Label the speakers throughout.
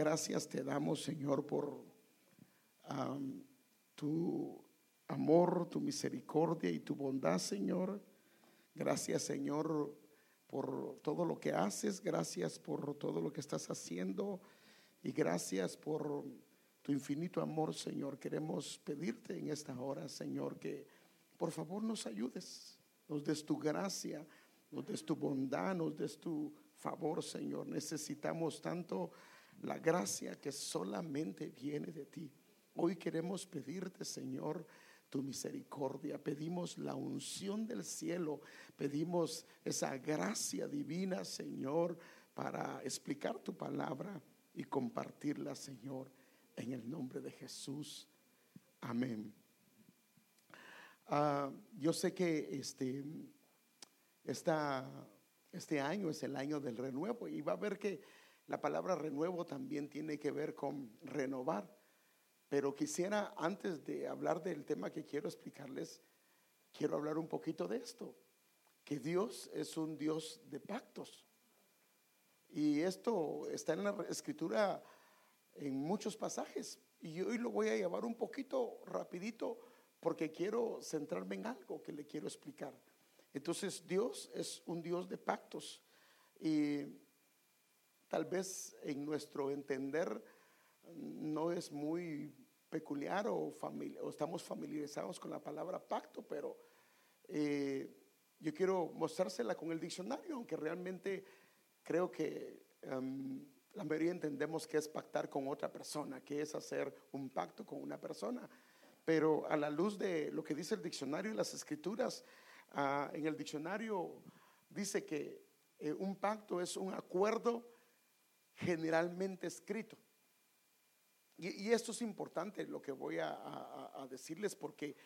Speaker 1: gracias te damos, Señor, por tu amor, tu misericordia y tu bondad, Señor. Gracias, Señor, por todo lo que haces. Gracias por todo lo que estás haciendo. Y gracias por tu infinito amor, Señor. Queremos pedirte en esta hora, Señor, que por favor nos ayudes, nos des tu gracia, nos des tu bondad, nos des tu favor, Señor. Necesitamos tanto la gracia que solamente viene de ti. Hoy queremos pedirte, Señor, tu misericordia, pedimos la unción del cielo, pedimos esa gracia divina, Señor, para explicar tu palabra y compartirla, Señor, en el nombre de Jesús. Amén. Ah, yo sé que este, este año es el año del renuevo y va a ver que la palabra renuevo también tiene que ver con renovar. Pero quisiera, antes de hablar del tema que quiero explicarles, quiero hablar un poquito de esto, que Dios es un Dios de pactos. Y esto está en la escritura en muchos pasajes. Y hoy lo voy a llevar un poquito rapidito porque quiero centrarme en algo que le quiero explicar. Entonces Dios es un Dios de pactos. Y tal vez en nuestro entender no es muy peculiar o, estamos familiarizados con la palabra pacto, pero eh, yo quiero mostrársela con el diccionario, aunque realmente creo que em, la mayoría entendemos que es pactar con otra persona, que es hacer un pacto con una persona. Pero a la luz de lo que dice el diccionario y las escrituras, ah, en el diccionario dice que eh, un pacto es un acuerdo generalmente escrito. Y, esto es importante lo que voy a, decirles porque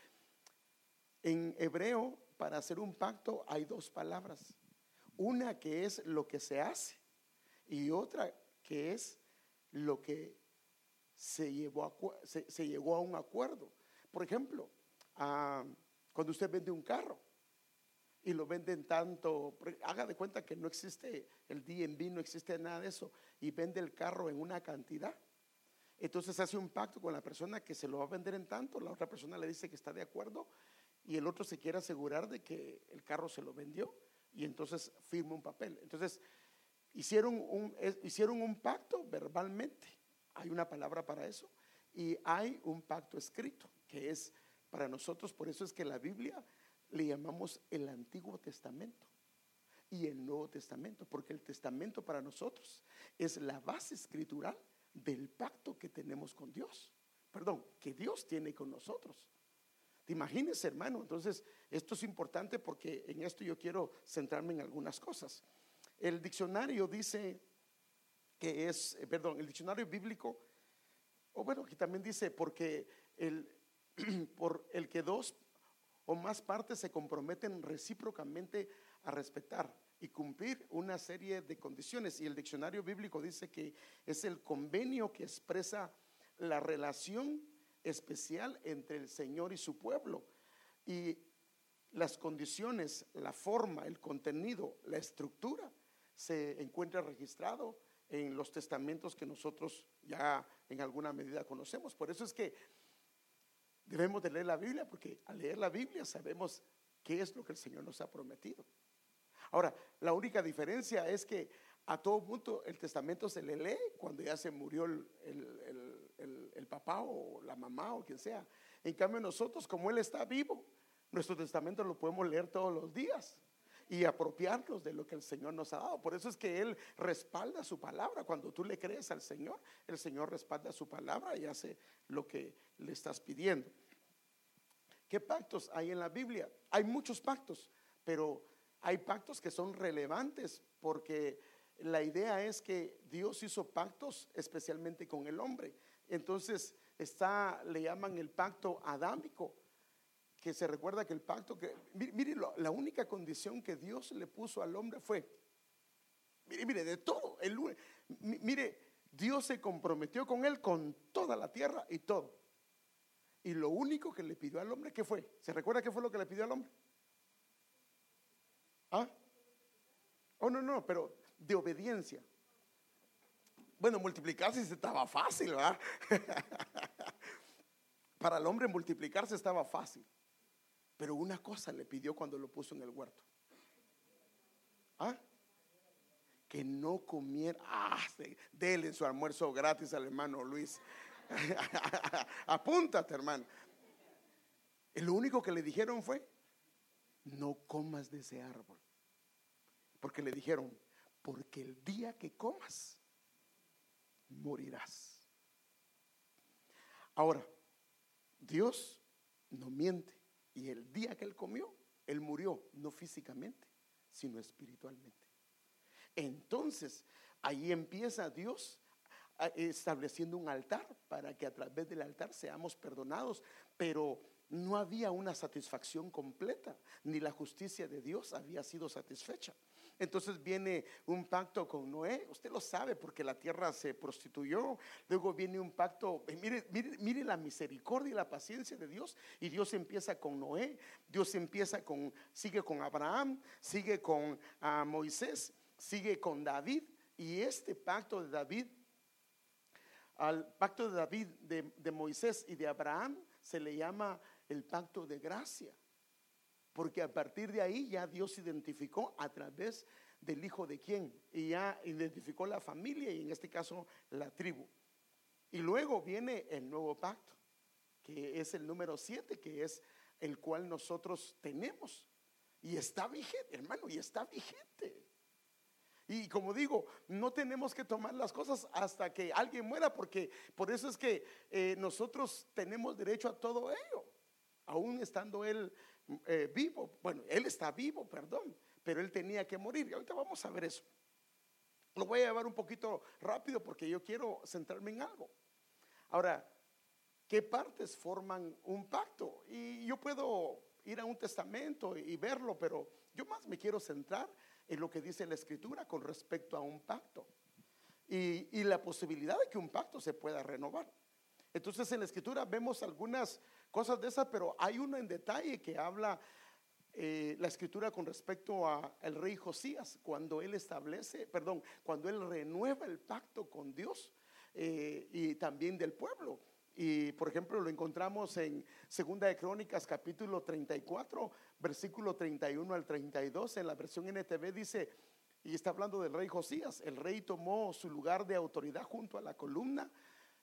Speaker 1: en hebreo para hacer un pacto hay dos palabras. Una que es lo que se hace y otra que es lo que se, llevó a, se, llegó a un acuerdo. Por ejemplo, cuando usted vende un carro y lo venden tanto, haga de cuenta que no existe el DNB, no existe nada de eso, y vende el carro en una cantidad. Entonces hace un pacto con la persona que se lo va a vender en tanto, la otra persona le dice que está de acuerdo y el otro se quiere asegurar de que el carro se lo vendió y entonces firma un papel. Entonces hicieron un, hicieron un pacto verbalmente, hay una palabra para eso, y hay un pacto escrito, que es para nosotros, por eso es que la Biblia le llamamos el Antiguo Testamento y el Nuevo Testamento, porque el Testamento para nosotros es la base escritural del pacto que tenemos con Dios. Perdón, que Dios tiene con nosotros. ¿Te imaginas, hermano? Entonces, esto es importante porque en esto yo quiero centrarme en algunas cosas. El diccionario dice que es, eh, perdón, el diccionario bíblico, o bueno, que también dice porque el, por el que dos o más partes se comprometen recíprocamente a respetar y cumplir una serie de condiciones. Y el diccionario bíblico dice que es el convenio que expresa la relación especial entre el Señor y su pueblo. Y las condiciones, la forma, el contenido, la estructura se encuentra registrado en los testamentos que nosotros ya en alguna medida conocemos. Por eso es que debemos de leer la Biblia, porque al leer la Biblia sabemos qué es lo que el Señor nos ha prometido. Ahora, la única diferencia es que a todo punto el testamento se le lee cuando ya se murió el, papá o la mamá o quien sea. En cambio nosotros, como Él está vivo, nuestro testamento lo podemos leer todos los días y apropiarnos de lo que el Señor nos ha dado. Por eso es que Él respalda su palabra. Cuando tú le crees al Señor, el Señor respalda su palabra y hace lo que le estás pidiendo. ¿Qué pactos hay en la Biblia? Hay muchos pactos, pero hay pactos que son relevantes porque la idea es que Dios hizo pactos especialmente con el hombre. Entonces está, le llaman el pacto adámico, que se recuerda que el pacto que, mire, la única condición que Dios le puso al hombre fue, mire, mire, de todo, el, mire, Dios se comprometió con él con toda la tierra y todo. Y lo único que le pidió al hombre, ¿qué fue? ¿Se recuerda qué fue lo que le pidió al hombre? ¿Ah? Oh, no, no, pero de obediencia. Bueno, multiplicarse estaba fácil. Para el hombre multiplicarse estaba fácil. Pero una cosa le pidió cuando lo puso en el huerto. ¿Ah? Que no comiera. Ah, dele su almuerzo gratis al hermano Luis. Apúntate, hermano. Y lo único que le dijeron fue, no comas de ese árbol. Porque le dijeron, porque el día que comas, morirás. Ahora, Dios no miente. Y el día que él comió, él murió, no físicamente, sino espiritualmente. Entonces, ahí empieza Dios estableciendo un altar para que a través del altar seamos perdonados, pero no había una satisfacción completa, ni la justicia de Dios había sido satisfecha. Entonces viene un pacto con Noé, usted lo sabe porque la tierra se prostituyó. Luego viene un pacto, eh, mire, mire, mire la misericordia y la paciencia de Dios. Y Dios empieza con Noé, Dios empieza con, sigue con Abraham, sigue con ah, Moisés, sigue con David. Y este pacto de David, al pacto de David, de, de Moisés y de Abraham, se le llama el pacto de gracia. Porque a partir de ahí ya Dios identificó a través del hijo de quién. Y ya identificó la familia y en este caso la tribu. Y luego viene el nuevo pacto, que es el número 7, que es el cual nosotros tenemos. Y está vigente, hermano, y está vigente. Y como digo, no tenemos que tomar las cosas hasta que alguien muera, porque por eso es que eh, nosotros tenemos derecho a todo ello, aún estando él eh, vivo. Bueno, él está vivo, perdón, pero él tenía que morir. Y ahorita vamos a ver eso. Lo voy a llevar un poquito rápido porque yo quiero centrarme en algo. Ahora, ¿qué partes forman un pacto? Y yo puedo ir a un testamento y verlo, pero yo más me quiero centrar en lo que dice la escritura con respecto a un pacto y, y la posibilidad de que un pacto se pueda renovar. Entonces en la escritura vemos algunas cosas de esas, pero hay uno en detalle que habla eh, la escritura con respecto al rey Josías, cuando él establece, perdón, cuando él renueva el pacto con Dios eh, y también del pueblo. Y por ejemplo lo encontramos en Segunda de Crónicas capítulo 34, versículo 31 al 32, en la versión NTV dice, y está hablando del rey Josías, el rey tomó su lugar de autoridad junto a la columna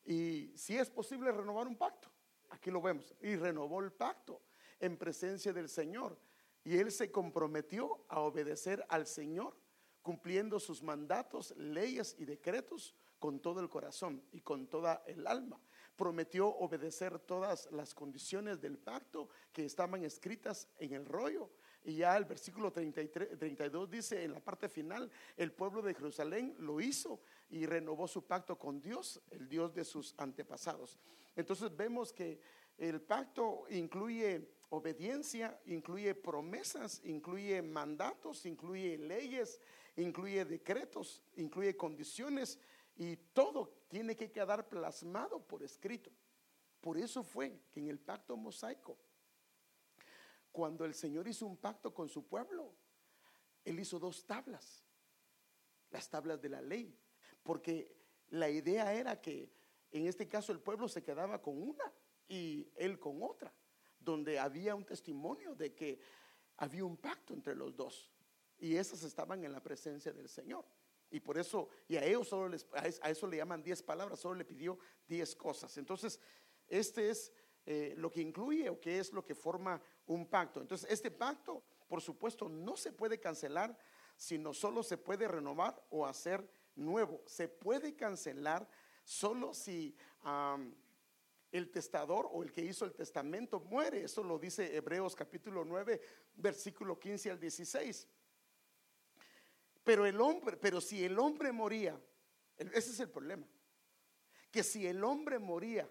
Speaker 1: y si es posible renovar un pacto. Aquí lo vemos. Y renovó el pacto en presencia del Señor. Y él se comprometió a obedecer al Señor, cumpliendo sus mandatos, leyes y decretos con todo el corazón y con toda el alma. Prometió obedecer todas las condiciones del pacto que estaban escritas en el rollo. Y ya el versículo 33, 32 dice en la parte final, el pueblo de Jerusalén lo hizo y renovó su pacto con Dios, el Dios de sus antepasados. Entonces vemos que el pacto incluye obediencia, incluye promesas, incluye mandatos, incluye leyes, incluye decretos, incluye condiciones y todo tiene que quedar plasmado por escrito. Por eso fue que en el pacto mosaico, cuando el Señor hizo un pacto con su pueblo, Él hizo dos tablas, las tablas de la ley, porque la idea era que en este caso el pueblo se quedaba con una y él con otra, donde había un testimonio de que había un pacto entre los dos y esas estaban en la presencia del Señor. Y por eso, y a ellos solo les, a eso le llaman diez palabras, solo le pidió diez cosas. Entonces, este es eh, lo que incluye o qué es lo que forma un pacto. Entonces, este pacto, por supuesto, no se puede cancelar, sino solo se puede renovar o hacer nuevo. Se puede cancelar solo si el testador o el que hizo el testamento muere. Eso lo dice Hebreos capítulo 9, versículo 15 al 16. Pero el hombre, pero si el hombre moría, ese es el problema. Que si el hombre moría,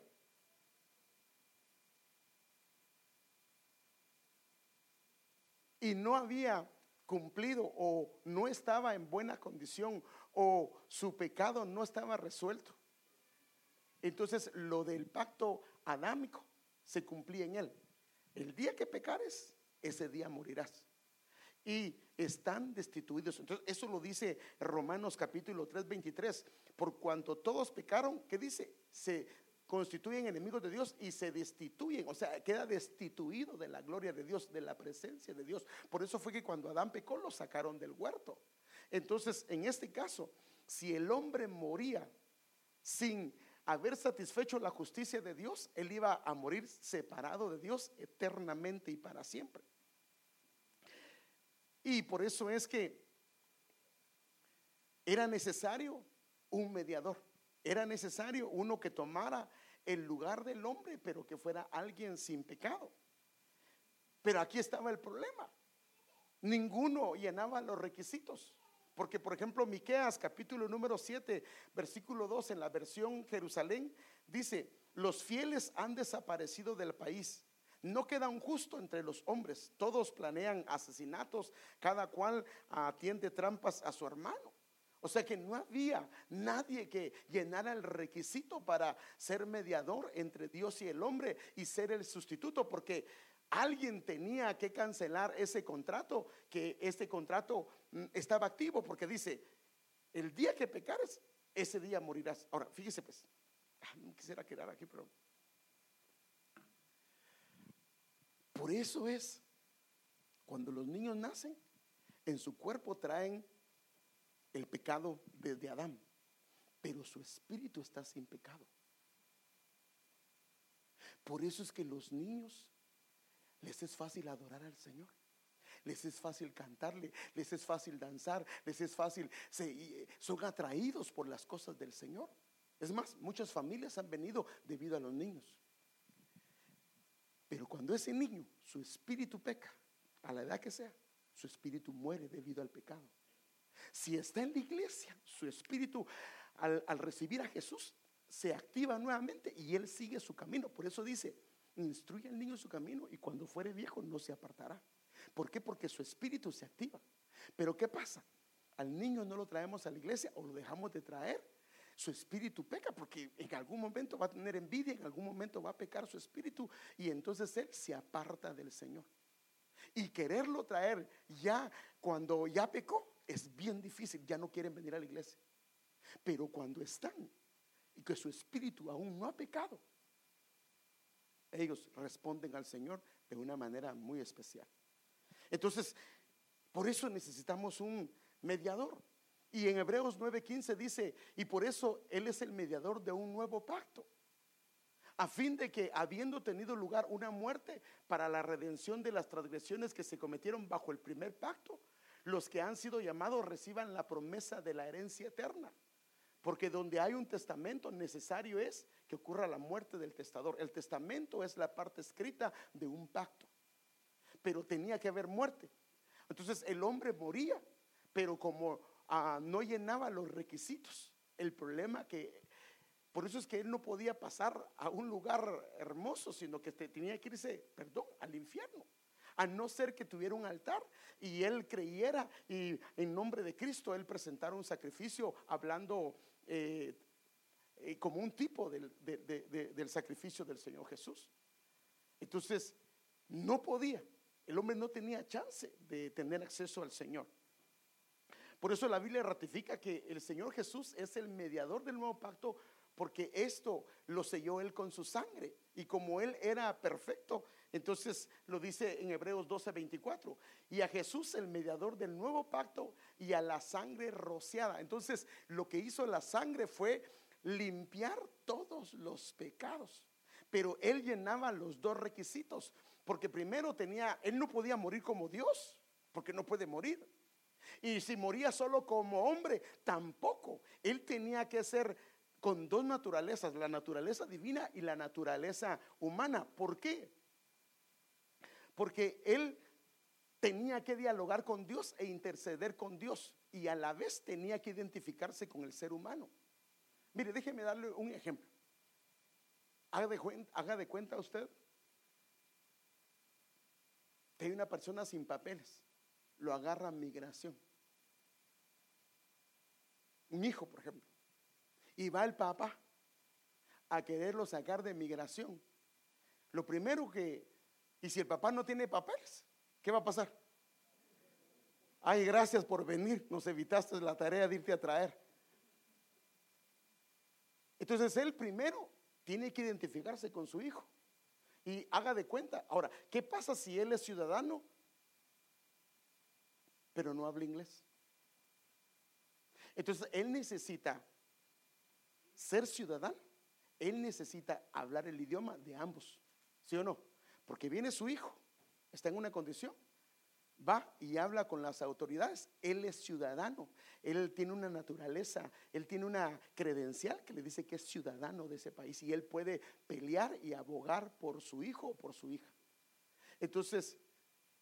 Speaker 1: y no había cumplido o no estaba en buena condición o su pecado no estaba resuelto. Entonces lo del pacto adámico se cumplía en él. El día que pecares, ese día morirás. y están destituidos. Entonces, eso lo dice Romanos capítulo 3, 23. Por cuanto todos pecaron, ¿qué dice? Se constituyen enemigos de Dios y se destituyen, o sea, queda destituido de la gloria de Dios, de la presencia de Dios. Por eso fue que cuando Adán pecó lo sacaron del huerto. Entonces, en este caso, si el hombre moría sin haber satisfecho la justicia de Dios, él iba a morir separado de Dios eternamente y para siempre. Y por eso es que era necesario un mediador, era necesario uno que tomara el lugar del hombre, pero que fuera alguien sin pecado. Pero aquí estaba el problema. Ninguno llenaba los requisitos. Porque, por ejemplo, Miqueas capítulo número 7, versículo 2 en la versión Jerusalén, dice, los fieles han desaparecido del país. No queda un justo entre los hombres. Todos planean asesinatos, cada cual atiende trampas a su hermano. O sea que no había nadie que llenara el requisito para ser mediador entre Dios y el hombre y ser el sustituto, porque alguien tenía que cancelar ese contrato, que este contrato mm, estaba activo, porque dice, el día que pecares, ese día morirás. Ahora, fíjese pues, ah, quisiera quedar aquí, pero... Por eso es, cuando los niños nacen, en su cuerpo traen el pecado desde Adán, pero su espíritu está sin pecado. Por eso es que los niños les es fácil adorar al Señor. Les es fácil cantarle, les es fácil danzar, les es fácil, se, son atraídos por las cosas del Señor. Es más, muchas familias han venido debido a los niños. Pero cuando ese niño, su espíritu peca, a la edad que sea, su espíritu muere debido al pecado. Si está en la iglesia, su espíritu al, recibir a Jesús se activa nuevamente y él sigue su camino. Por eso dice, instruye al niño su camino y cuando fuere viejo no se apartará. ¿Por qué? Porque su espíritu se activa. Pero ¿qué pasa? Al niño no lo traemos a la iglesia o lo dejamos de traer. Su espíritu peca porque en algún momento va a tener envidia, en algún momento va a pecar su espíritu y entonces él se aparta del Señor. Y quererlo traer ya cuando ya pecó, es bien difícil, ya no quieren venir a la iglesia. Pero cuando están y que su espíritu aún no ha pecado, ellos responden al Señor de una manera muy especial. Entonces, por eso necesitamos un mediador. Y en Hebreos 9:15 dice, y por eso Él es el mediador de un nuevo pacto, a fin de que, habiendo tenido lugar una muerte para la redención de las transgresiones que se cometieron bajo el primer pacto, los que han sido llamados reciban la promesa de la herencia eterna. Porque donde hay un testamento necesario es que ocurra la muerte del testador. El testamento es la parte escrita de un pacto. Pero tenía que haber muerte. Entonces el hombre moría, pero como ah, no llenaba los requisitos, el problema que... Por eso es que él no podía pasar a un lugar hermoso, sino que tenía que irse, perdón, al infierno a no ser que tuviera un altar y él creyera y en nombre de Cristo él presentara un sacrificio hablando eh, eh, como un tipo del, del sacrificio del Señor Jesús. Entonces, no podía, el hombre no tenía chance de tener acceso al Señor. Por eso la Biblia ratifica que el Señor Jesús es el mediador del nuevo pacto porque esto lo selló él con su sangre. Y como él era perfecto, entonces lo dice en Hebreos 12, 24. Y a Jesús, el mediador del nuevo pacto, y a la sangre rociada. Entonces lo que hizo la sangre fue limpiar todos los pecados. Pero él llenaba los dos requisitos. Porque primero tenía, él no podía morir como Dios, porque no puede morir. Y si moría solo como hombre, tampoco. Él tenía que ser con dos naturalezas, la naturaleza divina y la naturaleza humana. ¿Por qué? Porque él tenía que dialogar con Dios e interceder con Dios y a la vez tenía que identificarse con el ser humano. Mire, déjeme darle un ejemplo. Haga de, cuenta, haga de cuenta usted que hay una persona sin papeles, lo agarra migración. Un hijo, por ejemplo. Y va el papá a quererlo sacar de migración. Lo primero que y si el papá no tiene papeles, ¿qué va a pasar? Ay, gracias por venir. Nos evitaste la tarea de irte a traer. Entonces él primero tiene que identificarse con su hijo y haga de cuenta. Ahora, ¿qué pasa si él es ciudadano pero no habla inglés? Entonces él necesita ser ciudadano, él necesita hablar el idioma de ambos, ¿sí o no? Porque viene su hijo, está en una condición va y habla con las autoridades. Él es ciudadano, él tiene una naturaleza, él tiene una credencial que le dice que es ciudadano de ese país y él puede pelear y abogar por su hijo o por su hija. Entonces,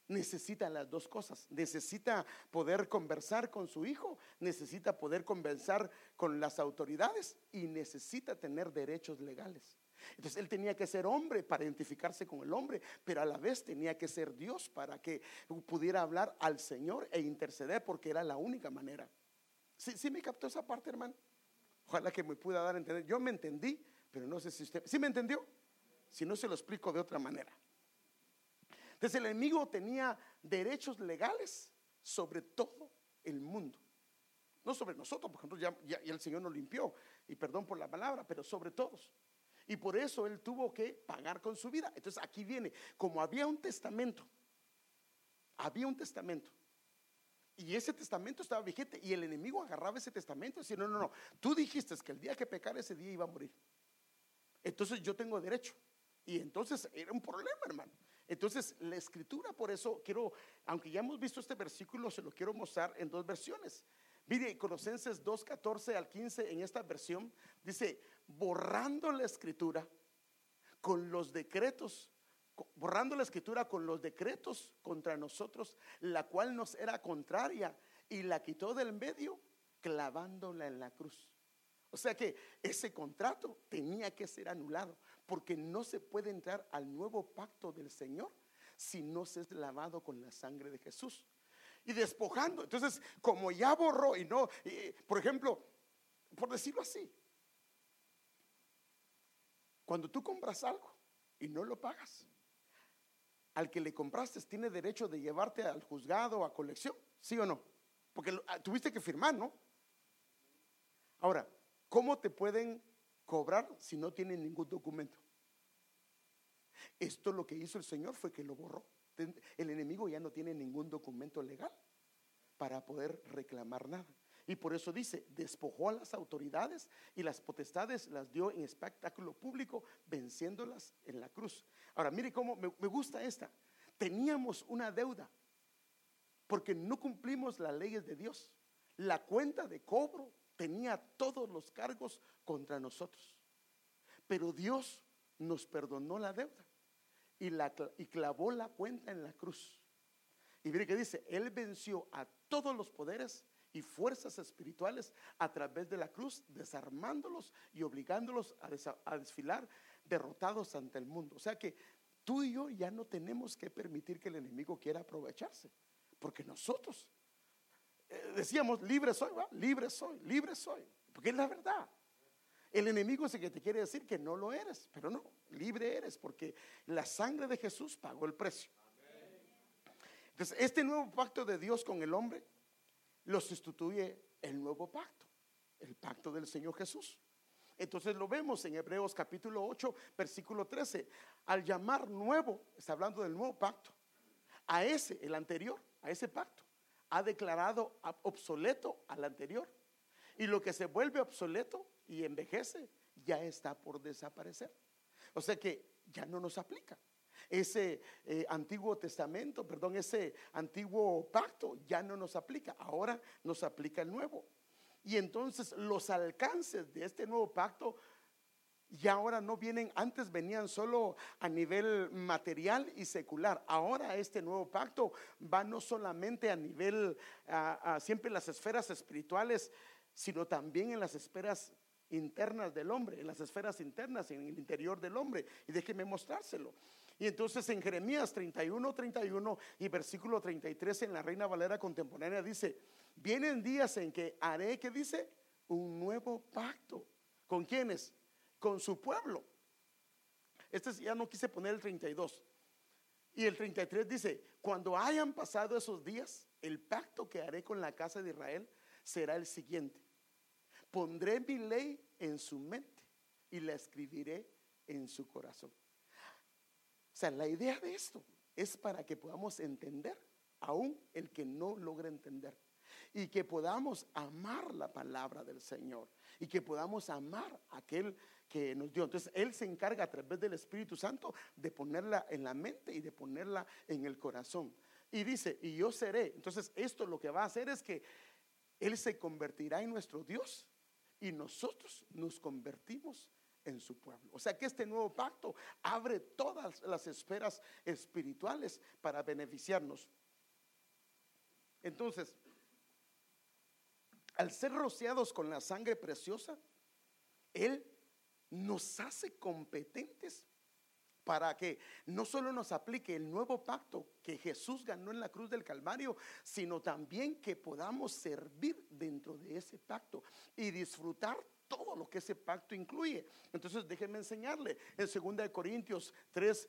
Speaker 1: necesita las dos cosas. Necesita poder conversar con su hijo, necesita poder conversar con las autoridades y necesita tener derechos legales. Entonces él tenía que ser hombre para identificarse con el hombre, pero a la vez tenía que ser Dios para que pudiera hablar al Señor e interceder, porque era la única manera. ¿Sí, me captó esa parte, hermano? Ojalá que me pueda dar a entender. Yo me entendí, pero no sé si usted... ¿Sí me entendió? Si no, se lo explico de otra manera. Entonces el enemigo tenía derechos legales sobre todo el mundo. No sobre nosotros, por ejemplo, ya, ya el Señor nos limpió, y perdón por la palabra, pero sobre todos. Y por eso él tuvo que pagar con su vida. Entonces aquí viene, como había un testamento, había un testamento. Y ese testamento estaba vigente y el enemigo agarraba ese testamento y decía, no, no, no, tú dijiste que el día que pecara ese día iba a morir. Entonces yo tengo derecho. Y entonces era un problema, hermano. Entonces la escritura, por eso quiero, aunque ya hemos visto este versículo, se lo quiero mostrar en dos versiones. Mire, Colosenses 2, 14 al 15 en esta versión dice, borrando la escritura con los decretos, borrando la escritura con los decretos contra nosotros, la cual nos era contraria y la quitó del medio clavándola en la cruz. O sea que ese contrato tenía que ser anulado, porque no se puede entrar al nuevo pacto del Señor si no se es lavado con la sangre de Jesús y despojando. Entonces, como ya borró y no, por ejemplo, por decirlo así, cuando tú compras algo y no lo pagas, al que le compraste tiene derecho de llevarte al juzgado o a colección, ¿sí o no? Porque ah, tuviste que firmar, ¿no? Ahora, ¿cómo te pueden cobrar si no tienen ningún documento? Esto lo que hizo el Señor fue que lo borró. El enemigo ya no tiene ningún documento legal para poder reclamar nada. Y por eso dice, despojó a las autoridades y las potestades las dio en espectáculo público, venciéndolas en la cruz. Ahora, mire cómo me, gusta esta. Teníamos una deuda porque no cumplimos las leyes de Dios. La cuenta de cobro tenía todos los cargos contra nosotros. Pero Dios nos perdonó la deuda y, la, y clavó la cuenta en la cruz. Y mire que dice, Él venció a todos los poderes y fuerzas espirituales a través de la cruz, desarmándolos y obligándolos a, desfilar derrotados ante el mundo. O sea que tú y yo ya no tenemos que permitir que el enemigo quiera aprovecharse, porque nosotros eh, decíamos, libre soy, libre soy, libre soy, porque es la verdad. El enemigo es el que te quiere decir que no lo eres, pero no, libre eres porque la sangre de Jesús pagó el precio. Entonces, este nuevo pacto de Dios con el hombre lo sustituye el nuevo pacto, el pacto del Señor Jesús. Entonces lo vemos en Hebreos capítulo 8, versículo 13. Al llamar nuevo, está hablando del nuevo pacto, a ese, el anterior, a ese pacto, ha declarado obsoleto al anterior. Y lo que se vuelve obsoleto y envejece ya está por desaparecer. O sea que ya no nos aplica. Ese eh, antiguo testamento, perdón, ese antiguo pacto ya no nos aplica. Ahora nos aplica el nuevo. Y entonces los alcances de este nuevo pacto ya ahora no vienen, antes venían solo a nivel material y secular. Ahora este nuevo pacto va no solamente a nivel, siempre en las esferas espirituales, sino también en las esferas internas del hombre, en las esferas internas, en el interior del hombre. Y déjeme mostrárselo. Y entonces en Jeremías 31, 31 y versículo 33 en la Reina Valera contemporánea dice, vienen días en que haré, que dice, un nuevo pacto. ¿Con quiénes? Con su pueblo. Este ya no quise poner el 32. Y el 33 dice, cuando hayan pasado esos días, el pacto que haré con la casa de Israel será el siguiente. Pondré mi ley en su mente y la escribiré en su corazón. Sea, la idea de esto es para que podamos entender, aún el que no logra entender, y que podamos amar la palabra del Señor, y que podamos amar a aquel que nos dio. Entonces, Él se encarga a través del Espíritu Santo de ponerla en la mente y de ponerla en el corazón. Y dice, y yo seré. Entonces, esto lo que va a hacer es que Él se convertirá en nuestro Dios y nosotros nos convertimos en su pueblo. O sea que este nuevo pacto abre todas las esferas espirituales para beneficiarnos. Entonces, al ser rociados con la sangre preciosa, Él nos hace competentes para que no solo nos aplique el nuevo pacto que Jesús ganó en la cruz del Calvario, sino también que podamos servir dentro de ese pacto y disfrutar todo lo que ese pacto incluye. Entonces déjenme enseñarle. En 2 Corintios 3,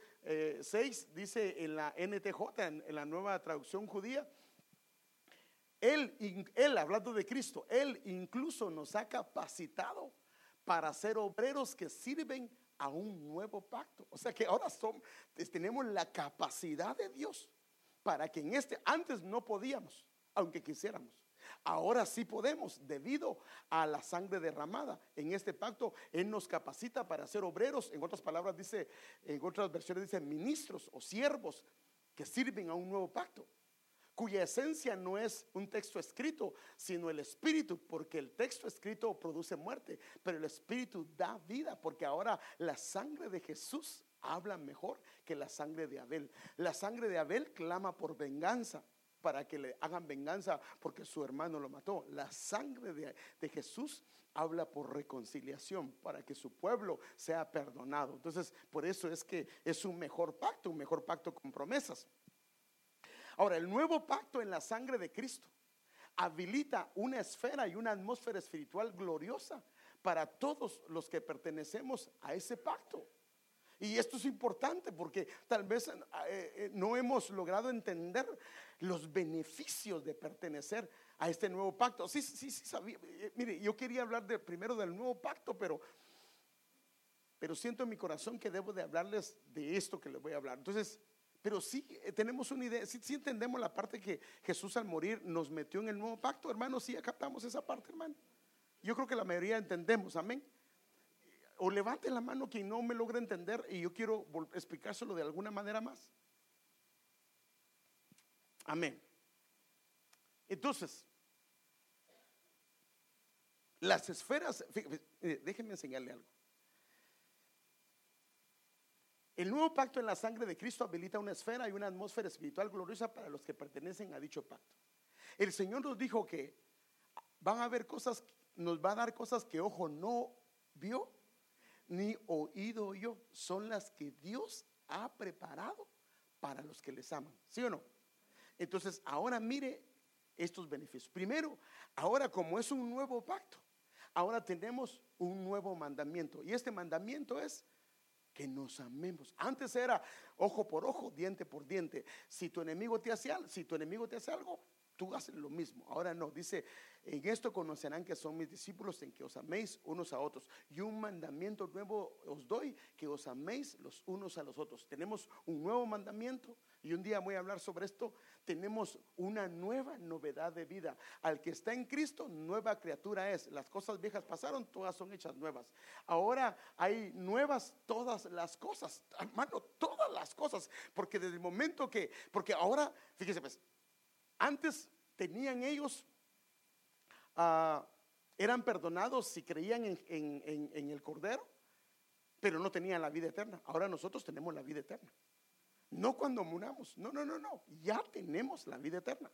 Speaker 1: 6 eh, dice en la NTJ, en, la nueva traducción judía, él, él, hablando de Cristo, Él incluso nos ha capacitado para ser obreros que sirven a un nuevo pacto. O sea que ahora son, tenemos la capacidad de Dios para que en este, antes no podíamos, aunque quisiéramos. Ahora sí podemos, debido a la sangre derramada. En este pacto, Él nos capacita para ser obreros. En otras palabras, dice, en otras versiones dice ministros o siervos que sirven a un nuevo pacto cuya esencia no es un texto escrito, sino el espíritu, porque el texto escrito produce muerte, pero el espíritu da vida, porque ahora la sangre de Jesús habla mejor que la sangre de Abel. La sangre de Abel clama por venganza para que le hagan venganza porque su hermano lo mató. La sangre de, de, Jesús habla por reconciliación para que su pueblo sea perdonado. Entonces, por eso es que es un mejor pacto, un mejor pacto con promesas. Ahora, el nuevo pacto en la sangre de Cristo habilita una esfera y una atmósfera espiritual gloriosa para todos los que pertenecemos a ese pacto. Y esto es importante porque tal vez eh, eh, no hemos logrado entender los beneficios de pertenecer a este nuevo pacto. Sí, sí, sí, sabía. Eh, mire, yo quería hablar primero del nuevo pacto, pero, pero siento en mi corazón que debo de hablarles de esto que les voy a hablar. Entonces, pero sí tenemos una idea, sí, entendemos la parte que Jesús al morir nos metió en el nuevo pacto, hermano, sí captamos esa parte, hermano. Yo creo que la mayoría entendemos, amén. O levante la mano quien no me logra entender y yo quiero explicárselo de alguna manera más. Amén. Entonces, las esferas, déjenme enseñarle algo. El nuevo pacto en la sangre de Cristo habilita una esfera y una atmósfera espiritual gloriosa para los que pertenecen a dicho pacto. El Señor nos dijo que van a haber cosas, nos va a dar cosas que ojo no vio ni oído oyó. Son las que Dios ha preparado para los que les aman. ¿Sí o no? Entonces, ahora mire estos beneficios. Primero, ahora como es un nuevo pacto, ahora tenemos un nuevo mandamiento. Y este mandamiento es que nos amemos. Antes era ojo por ojo, diente por diente. Si tu enemigo te hace si tu enemigo te hace algo, tú haces lo mismo. Ahora no, dice, en esto conocerán que son mis discípulos en que os améis unos a otros. Y un mandamiento nuevo os doy, que os améis los unos a los otros. Tenemos un nuevo mandamiento y un día voy a hablar sobre esto. Tenemos una nueva novedad de vida. Al que está en Cristo, nueva criatura es. Las cosas viejas pasaron, todas son hechas nuevas. Ahora hay nuevas todas las cosas, hermano, todas las cosas. Porque desde el momento que, porque ahora, fíjese pues, antes tenían ellos, ah, eran perdonados si creían en, el Cordero, pero no tenían la vida eterna. Ahora nosotros tenemos la vida eterna. No cuando muramos, no, no, no, no, ya tenemos la vida eterna.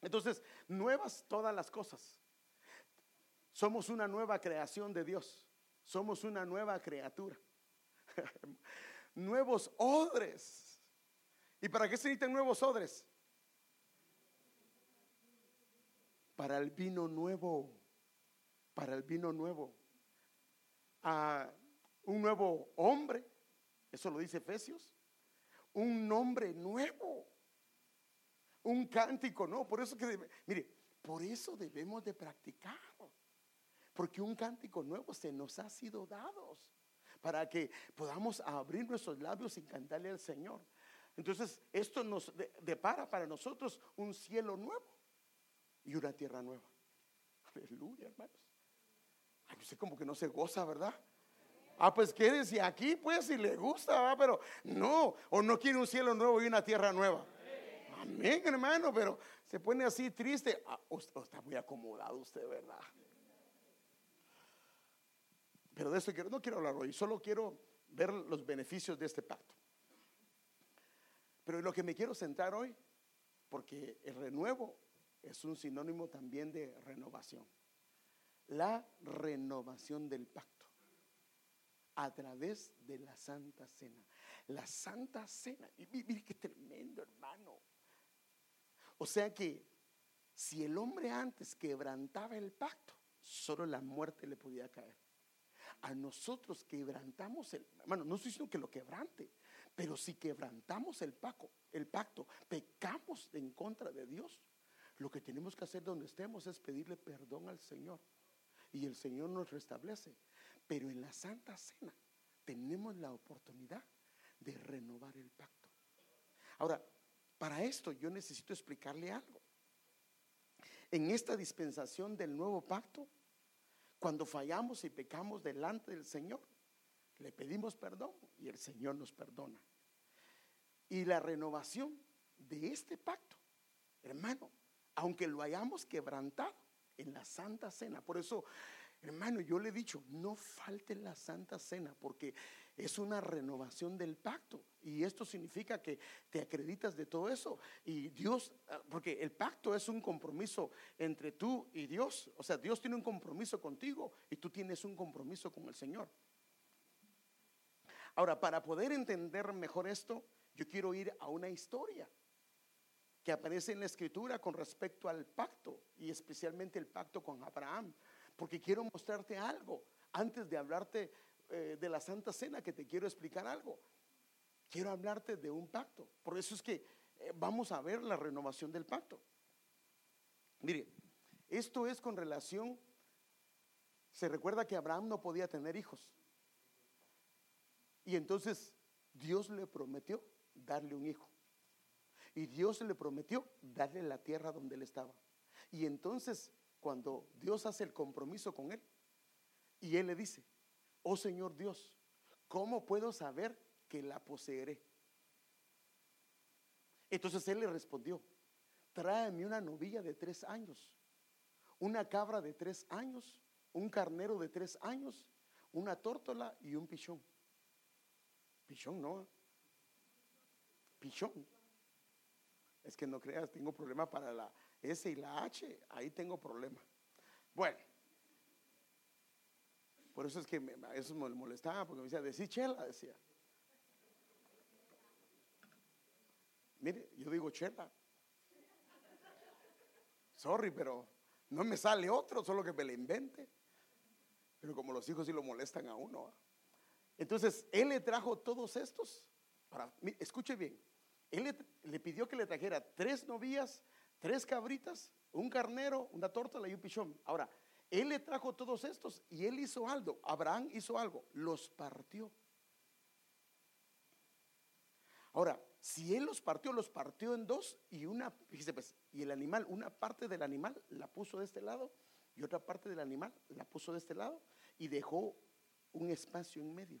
Speaker 1: Entonces, nuevas todas las cosas. Somos una nueva creación de Dios. Somos una nueva criatura. nuevos odres. ¿Y para qué se necesitan nuevos odres? Para el vino nuevo, para el vino nuevo. A un nuevo hombre, eso lo dice Efesios, un nombre nuevo, un cántico, no, por eso que, mire, por eso debemos de practicar, porque un cántico nuevo se nos ha sido dado para que podamos abrir nuestros labios y cantarle al Señor. Entonces, esto nos depara para nosotros un cielo nuevo y una tierra nueva. Aleluya, hermanos. Ay, no sé como que no se goza, ¿verdad? Ah, pues quédese aquí, pues, si le gusta, pero no, o no quiere un cielo nuevo y una tierra nueva. Amén, hermano, pero se pone así triste. Ah, está muy acomodado usted, ¿verdad? Pero de eso quiero, no quiero hablar hoy, solo quiero ver los beneficios de este pacto. Pero lo que me quiero sentar hoy, porque el renuevo es un sinónimo también de renovación. La renovación del pacto a través de la Santa Cena. La Santa Cena, y mire qué tremendo hermano. O sea que si el hombre antes quebrantaba el pacto, solo la muerte le podía caer. A nosotros quebrantamos el, hermano, no estoy diciendo que lo quebrante, pero si quebrantamos el pacto, el pacto, pecamos en contra de Dios, lo que tenemos que hacer donde estemos es pedirle perdón al Señor. Y el Señor nos restablece. Pero en la Santa Cena tenemos la oportunidad de renovar el pacto. Ahora, para esto yo necesito explicarle algo. En esta dispensación del nuevo pacto, cuando fallamos y pecamos delante del Señor, le pedimos perdón y el Señor nos perdona. Y la renovación de este pacto, hermano, aunque lo hayamos quebrantado en la Santa Cena, por eso, hermano, yo le he dicho, no falte la Santa Cena, porque es una renovación del pacto. Y esto significa que te acreditas de todo eso. Y Dios, ah, porque el pacto es un compromiso entre tú y Dios. O sea, Dios tiene un compromiso contigo y tú tienes un compromiso con el Señor. Ahora, para poder entender mejor esto, yo quiero ir a una historia que aparece en la escritura con respecto al pacto y especialmente el pacto con Abraham. Porque quiero mostrarte algo antes de hablarte eh, de la Santa Cena que te quiero explicar algo. Quiero hablarte de un pacto. Por eso es que eh, vamos a ver la renovación del pacto. Mire, esto es con relación, se recuerda que Abraham no podía tener hijos. Y entonces Dios le prometió darle un hijo. Y Dios le prometió darle la tierra donde él estaba. Y entonces, cuando Dios hace el compromiso con él, y él le dice, oh Señor Dios, ¿cómo puedo saber que la poseeré? Entonces él le respondió, tráeme una novilla de tres años, una cabra de tres años, un carnero de tres años, una tórtola y un pichón. Pichón, no. Pichón. Es que no creas, tengo problema para la S y la H, ahí tengo problema. Bueno, por eso es que me, eso me molestaba, porque me decía, decir chela, decía. Mire, yo digo chela. Sorry, pero no me sale otro, solo que me le invente. Pero como los hijos sí lo molestan a uno. Entonces, él le trajo todos estos. Para, escuche bien, él le, pidió que le trajera tres novillas, tres cabritas, un carnero, una torta y un pichón. Ahora, él le trajo todos estos y él hizo algo. Abraham hizo algo, los partió. Ahora, si él los partió, los partió en dos y una, fíjese pues, y el animal, una parte del animal la puso de este lado y otra parte del animal la puso de este lado y dejó un espacio en medio.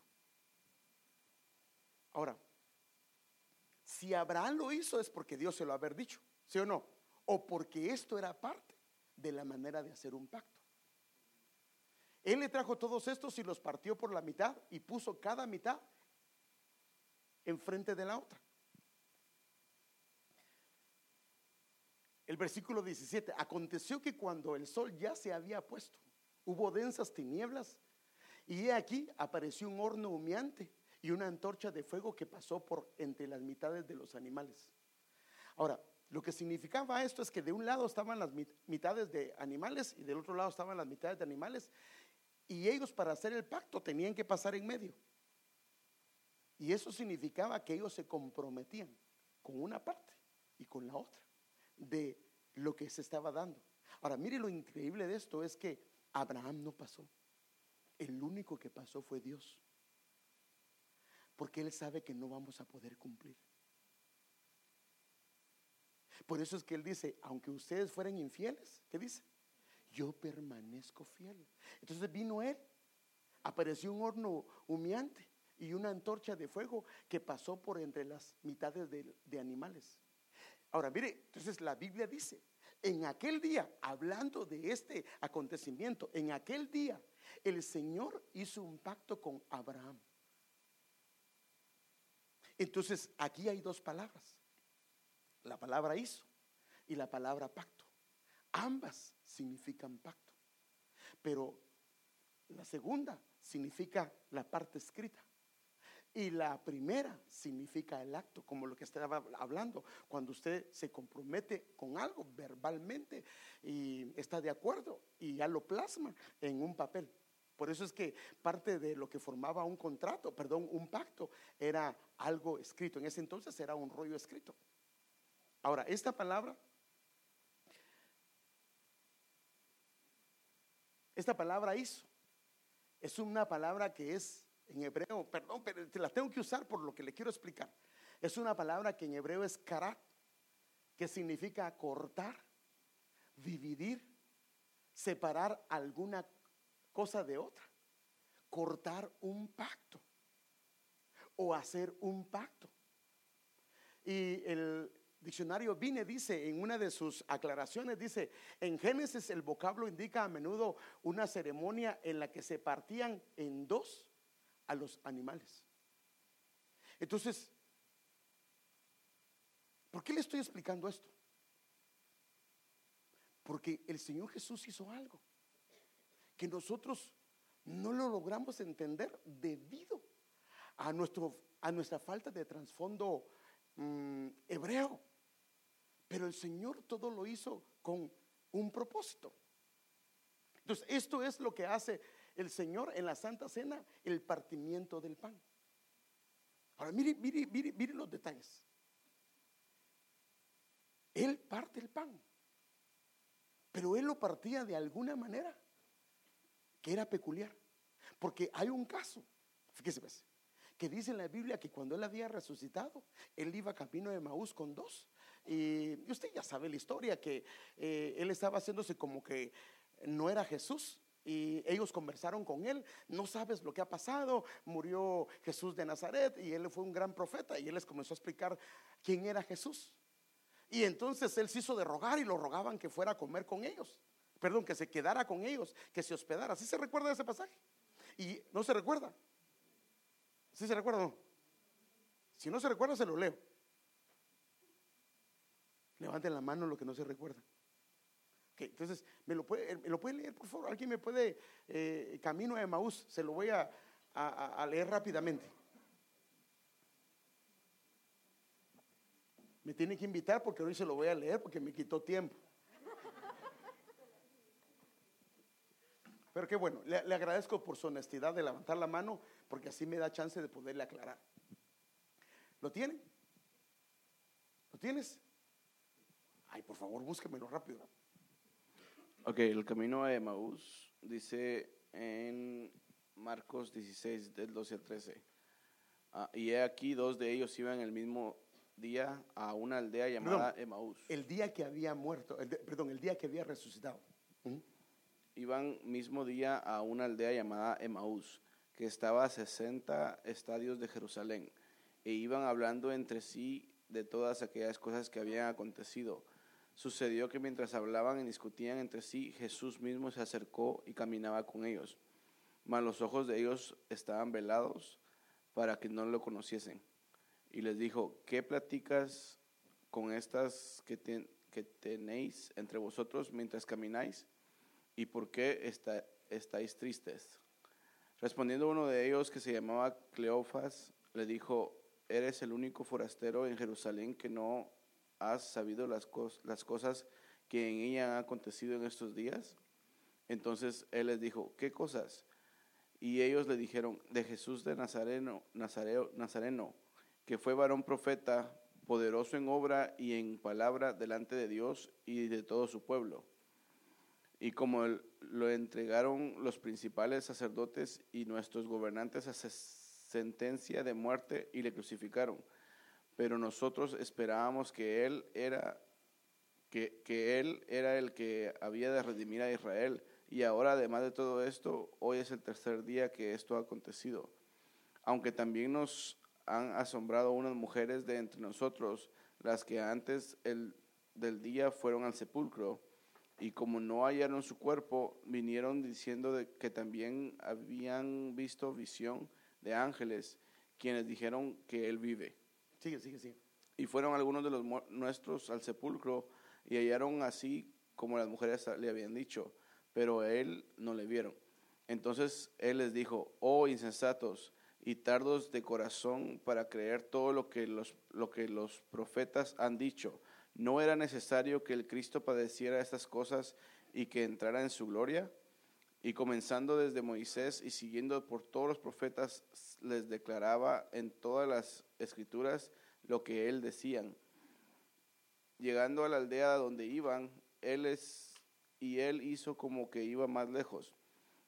Speaker 1: Ahora, si Abraham lo hizo es porque Dios se lo haber dicho, ¿sí o no? O porque esto era parte de la manera de hacer un pacto. Él le trajo todos estos y los partió por la mitad y puso cada mitad enfrente de la otra. El versículo 17, aconteció que cuando el sol ya se había puesto, hubo densas tinieblas y he aquí apareció un horno humeante y una antorcha de fuego que pasó por entre las mitades de los animales. Ahora, lo que significaba esto es que de un lado estaban las mitades de animales y del otro lado estaban las mitades de animales y ellos para hacer el pacto tenían que pasar en medio. Y eso significaba que ellos se comprometían con una parte y con la otra. de lo que se estaba dando. Ahora, mire lo increíble de esto es que Abraham no pasó. El único que pasó fue Dios. Porque Él sabe que no vamos a poder cumplir. Por eso es que Él dice, aunque ustedes fueran infieles, ¿qué dice? Yo permanezco fiel. Entonces vino Él, apareció un horno humeante y una antorcha de fuego que pasó por entre las mitades de, de animales. Ahora, mire, entonces la Biblia dice, en aquel día, hablando de este acontecimiento, en aquel día el Señor hizo un pacto con Abraham. Entonces, aquí hay dos palabras. La palabra hizo y la palabra pacto. Ambas significan pacto. Pero la segunda significa la parte escrita. Y la primera significa el acto, como lo que estaba hablando, cuando usted se compromete con algo verbalmente y está de acuerdo y ya lo plasma en un papel. Por eso es que parte de lo que formaba un contrato, perdón, un pacto, era algo escrito. En ese entonces era un rollo escrito. Ahora, esta palabra, esta palabra hizo, es una palabra que es en hebreo, perdón, pero te la tengo que usar por lo que le quiero explicar. Es una palabra que en hebreo es karat, que significa cortar, dividir, separar alguna cosa de otra, cortar un pacto o hacer un pacto. Y el diccionario Vine dice en una de sus aclaraciones, dice, en Génesis el vocablo indica a menudo una ceremonia en la que se partían en dos a los animales. Entonces, ¿por qué le estoy explicando esto? Porque el Señor Jesús hizo algo que nosotros no lo logramos entender debido a, nuestro, a nuestra falta de trasfondo mm, hebreo. Pero el Señor todo lo hizo con un propósito. Entonces, esto es lo que hace el Señor en la Santa Cena el partimiento del pan. Ahora, mire, mire, mire, mire los detalles. Él parte el pan, pero él lo partía de alguna manera era peculiar. Porque hay un caso, fíjese pues, que dice en la Biblia que cuando él había resucitado, él iba camino de Maús con dos. Y usted ya sabe la historia, que eh, él estaba haciéndose como que no era Jesús, y ellos conversaron con él. No sabes lo que ha pasado. Murió Jesús de Nazaret y él fue un gran profeta y él les comenzó a explicar quién era Jesús. Y entonces él se hizo de rogar y lo rogaban que fuera a comer con ellos. Perdón, que se quedara con ellos, que se hospedara. ¿Sí se recuerda ese pasaje? Y no se recuerda. ¿Sí se recuerda no? Si no se recuerda, se lo leo. Levanten la mano lo que no se recuerda entonces, ¿me lo, puede, ¿me lo puede leer, por favor? ¿Alguien me puede, eh, Camino de Maús, se lo voy a, a, leer rápidamente. Me tiene que invitar porque hoy se lo voy a leer porque me quitó tiempo. Pero qué bueno, le, le, agradezco por su honestidad de levantar la mano porque así me da chance de poderle aclarar. ¿Lo tiene? ¿Lo tienes? Ay, por favor, búsquemelo rápido.
Speaker 2: Ok, el camino a Emaús dice en Marcos 16, del 12 al 13. Ah, y he aquí, dos de ellos iban el mismo día a una aldea llamada Emaús.
Speaker 1: El día que había muerto, perdón, el día que había resucitado.
Speaker 2: Iban mismo día a una aldea llamada Emaús, que estaba a 60 estadios de Jerusalén, e iban hablando entre sí de todas aquellas cosas que habían acontecido Sucedió que mientras hablaban y discutían entre sí, Jesús mismo se acercó y caminaba con ellos. Mas los ojos de ellos estaban velados para que no lo conociesen. Y les dijo, ¿qué platicas con estas que, tenéis entre vosotros mientras camináis? ¿Y por qué estáis tristes? Respondiendo uno de ellos, que se llamaba Cleofas, le dijo, ¿eres el único forastero en Jerusalén que no ¿Has sabido las, cosas que en ella han acontecido en estos días? Entonces él les dijo, ¿qué cosas? Y ellos le dijeron, de Jesús de Nazareno, Nazareo, Nazareno, que fue varón profeta, poderoso en obra y en palabra delante de Dios y de todo su pueblo. Y como lo entregaron los principales sacerdotes y nuestros gobernantes a sentencia de muerte y le crucificaron. Pero nosotros esperábamos que él era que, que él era el que había de redimir a Israel. Y ahora, además de todo esto, hoy es el tercer día que esto ha acontecido. Aunque también nos han asombrado unas mujeres de entre nosotros, las que antes el, del día fueron al sepulcro, y como no hallaron su cuerpo, vinieron diciendo de que también habían visto visión de ángeles, quienes dijeron que él vive.
Speaker 1: Sigue, sigue, sigue.
Speaker 2: Y fueron algunos de los nuestros al sepulcro y hallaron así como las mujeres le habían dicho, pero a él no le vieron. Entonces él les dijo, oh insensatos y tardos de corazón para creer todo lo que los, lo que los profetas han dicho. ¿No era necesario que el Cristo padeciera estas cosas y que entrara en su gloria? Y comenzando desde Moisés y siguiendo por todos los profetas, les declaraba en todas las escrituras lo que él decían. Llegando a la aldea donde iban, él es, y él hizo como que iba más lejos.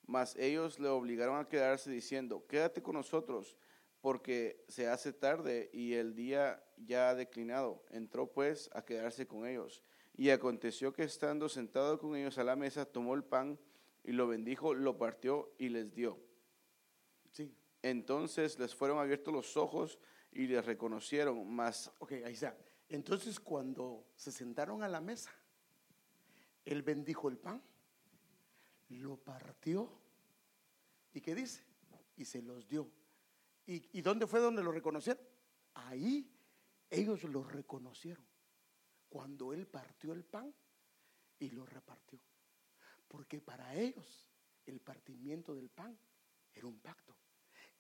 Speaker 2: Mas ellos le obligaron a quedarse diciendo, quédate con nosotros, porque se hace tarde y el día ya ha declinado. Entró pues a quedarse con ellos. Y aconteció que estando sentado con ellos a la mesa, tomó el pan, y lo bendijo, lo partió y les dio.
Speaker 1: Sí.
Speaker 2: Entonces les fueron abiertos los ojos y les reconocieron más.
Speaker 1: Ok, ahí está. Entonces cuando se sentaron a la mesa, él bendijo el pan, lo partió y ¿qué dice? Y se los dio. ¿Y, ¿Y dónde fue donde lo reconocieron? Ahí ellos lo reconocieron. Cuando él partió el pan y lo repartió. Porque para ellos el partimiento del pan era un pacto.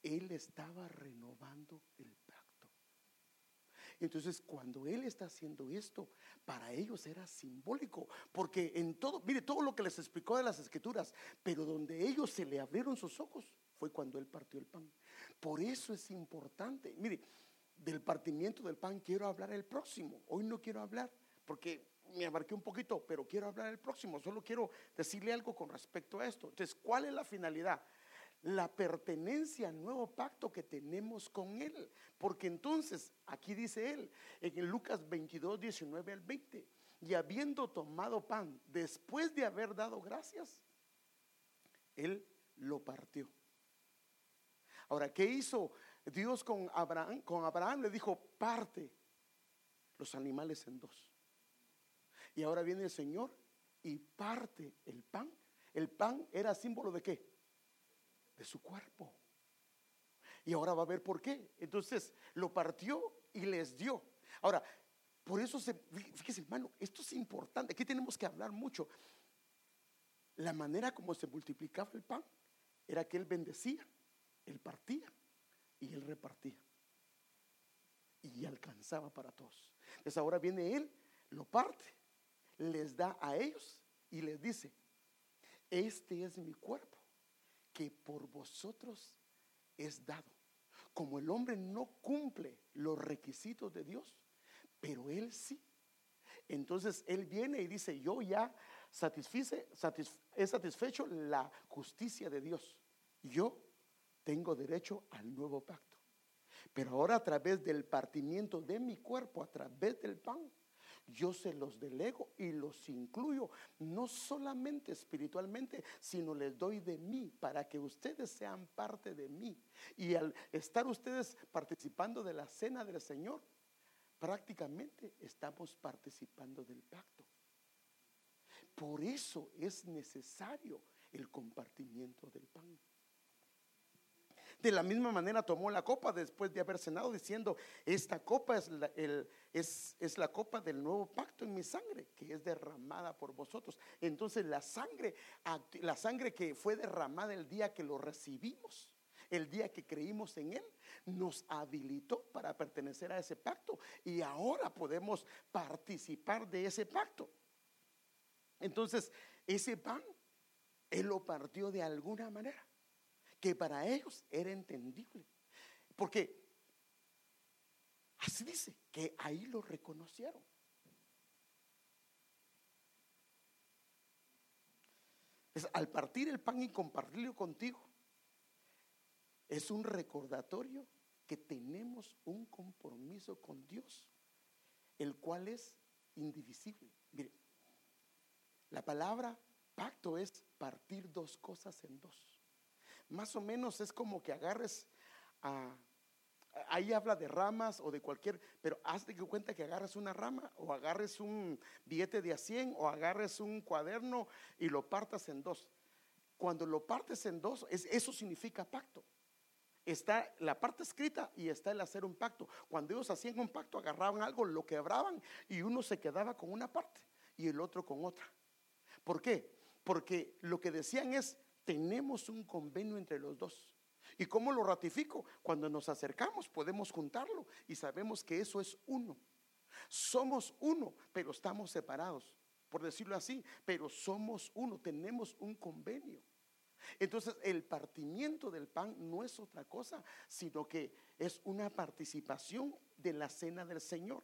Speaker 1: Él estaba renovando el pacto. Entonces, cuando Él está haciendo esto, para ellos era simbólico, porque en todo, mire, todo lo que les explicó de las escrituras, pero donde ellos se le abrieron sus ojos fue cuando Él partió el pan. Por eso es importante, mire, del partimiento del pan quiero hablar el próximo. Hoy no quiero hablar, porque me abarqué un poquito, pero quiero hablar el próximo. Solo quiero decirle algo con respecto a esto. Entonces, ¿cuál es la finalidad? La pertenencia al nuevo pacto que tenemos con Él. Porque entonces, aquí dice Él, en Lucas 22, 19 al 20, y habiendo tomado pan, después de haber dado gracias, Él lo partió. Ahora, ¿qué hizo Dios con Abraham? Le dijo, parte los animales en dos. Y ahora viene el Señor y parte el pan. El pan era símbolo de qué? De su cuerpo. Y ahora va a ver por qué. Entonces lo partió y les dio. Ahora, por eso se, fíjese hermano, esto es importante. Aquí tenemos que hablar mucho. La manera como se multiplicaba el pan era que él bendecía, él partía y él repartía. Y alcanzaba para todos. Entonces ahora viene él, lo parte les da a ellos y les dice, este es mi cuerpo que por vosotros es dado. Como el hombre no cumple los requisitos de Dios, pero él sí. Entonces él viene y dice, yo ya satisfice, he satisfecho la justicia de Dios. Yo tengo derecho al nuevo pacto. Pero ahora a través del partimiento de mi cuerpo, a través del pan, yo se los delego y los incluyo, no solamente espiritualmente, sino les doy de mí para que ustedes sean parte de mí. Y al estar ustedes participando de la cena del Señor, prácticamente estamos participando del pacto. Por eso es necesario el compartimiento del pan. De la misma manera tomó la copa después de haber cenado diciendo, esta copa es la, es, la copa del nuevo pacto en mi sangre, que es derramada por vosotros. Entonces la sangre, la sangre que fue derramada el día que lo recibimos, el día que creímos en Él, nos habilitó para pertenecer a ese pacto y ahora podemos participar de ese pacto. Entonces, ese pan, Él lo partió de alguna manera que para ellos era entendible. Porque Así dice, que ahí lo reconocieron. Es, al partir el pan y compartirlo contigo, es un recordatorio que tenemos un compromiso con Dios, el cual es indivisible. Mire, la palabra pacto es partir dos cosas en dos. Más o menos es como que agarres a ahí habla de ramas o de cualquier, pero hazte que cuenta que agarres una rama o agarres un billete de a 100 o agarres un cuaderno y lo partas en dos. Cuando lo partes en dos, eso significa pacto. Está la parte escrita y está el hacer un pacto. Cuando ellos hacían un pacto, agarraban algo, lo quebraban y uno se quedaba con una parte y el otro con otra. ¿Por qué? Porque lo que decían es, tenemos un convenio entre los dos. ¿Y cómo lo ratifico? Cuando nos acercamos podemos juntarlo y sabemos que eso es uno. Somos uno, pero estamos separados, por decirlo así, pero somos uno, tenemos un convenio. Entonces el partimiento del pan no es otra cosa, sino que es una participación de la cena del Señor.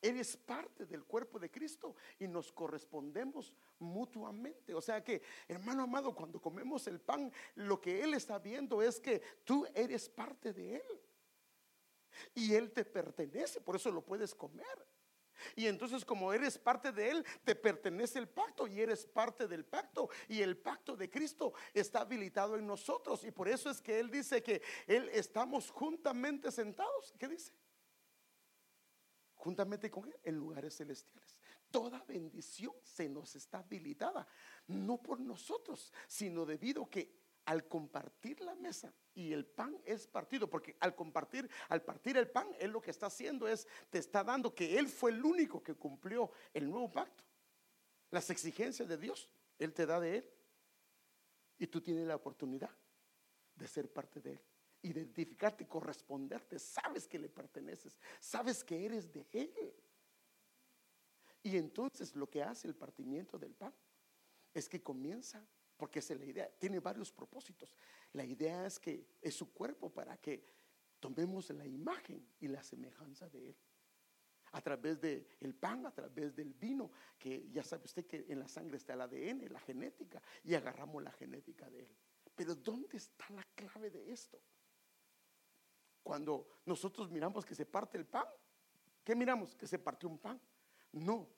Speaker 1: Eres parte del cuerpo de Cristo y nos correspondemos mutuamente. O sea que, hermano amado, cuando comemos el pan, lo que Él está viendo es que tú eres parte de Él. Y Él te pertenece, por eso lo puedes comer. Y entonces como eres parte de Él, te pertenece el pacto y eres parte del pacto. Y el pacto de Cristo está habilitado en nosotros. Y por eso es que Él dice que Él estamos juntamente sentados. ¿Qué dice? Juntamente con Él en lugares celestiales. Toda bendición se nos está habilitada, no por nosotros, sino debido que al compartir la mesa y el pan es partido, porque al compartir, al partir el pan, Él lo que está haciendo es, te está dando que Él fue el único que cumplió el nuevo pacto. Las exigencias de Dios, Él te da de Él. Y tú tienes la oportunidad de ser parte de Él identificarte, corresponderte, sabes que le perteneces, sabes que eres de Él. Y entonces lo que hace el partimiento del pan es que comienza, porque es la idea, tiene varios propósitos. La idea es que es su cuerpo para que tomemos la imagen y la semejanza de Él. A través del el pan, a través del vino, que ya sabe usted que en la sangre está el ADN, la genética, y agarramos la genética de Él. Pero ¿dónde está la clave de esto? Cuando nosotros miramos que se parte el pan, ¿qué miramos? Que se partió un pan. No,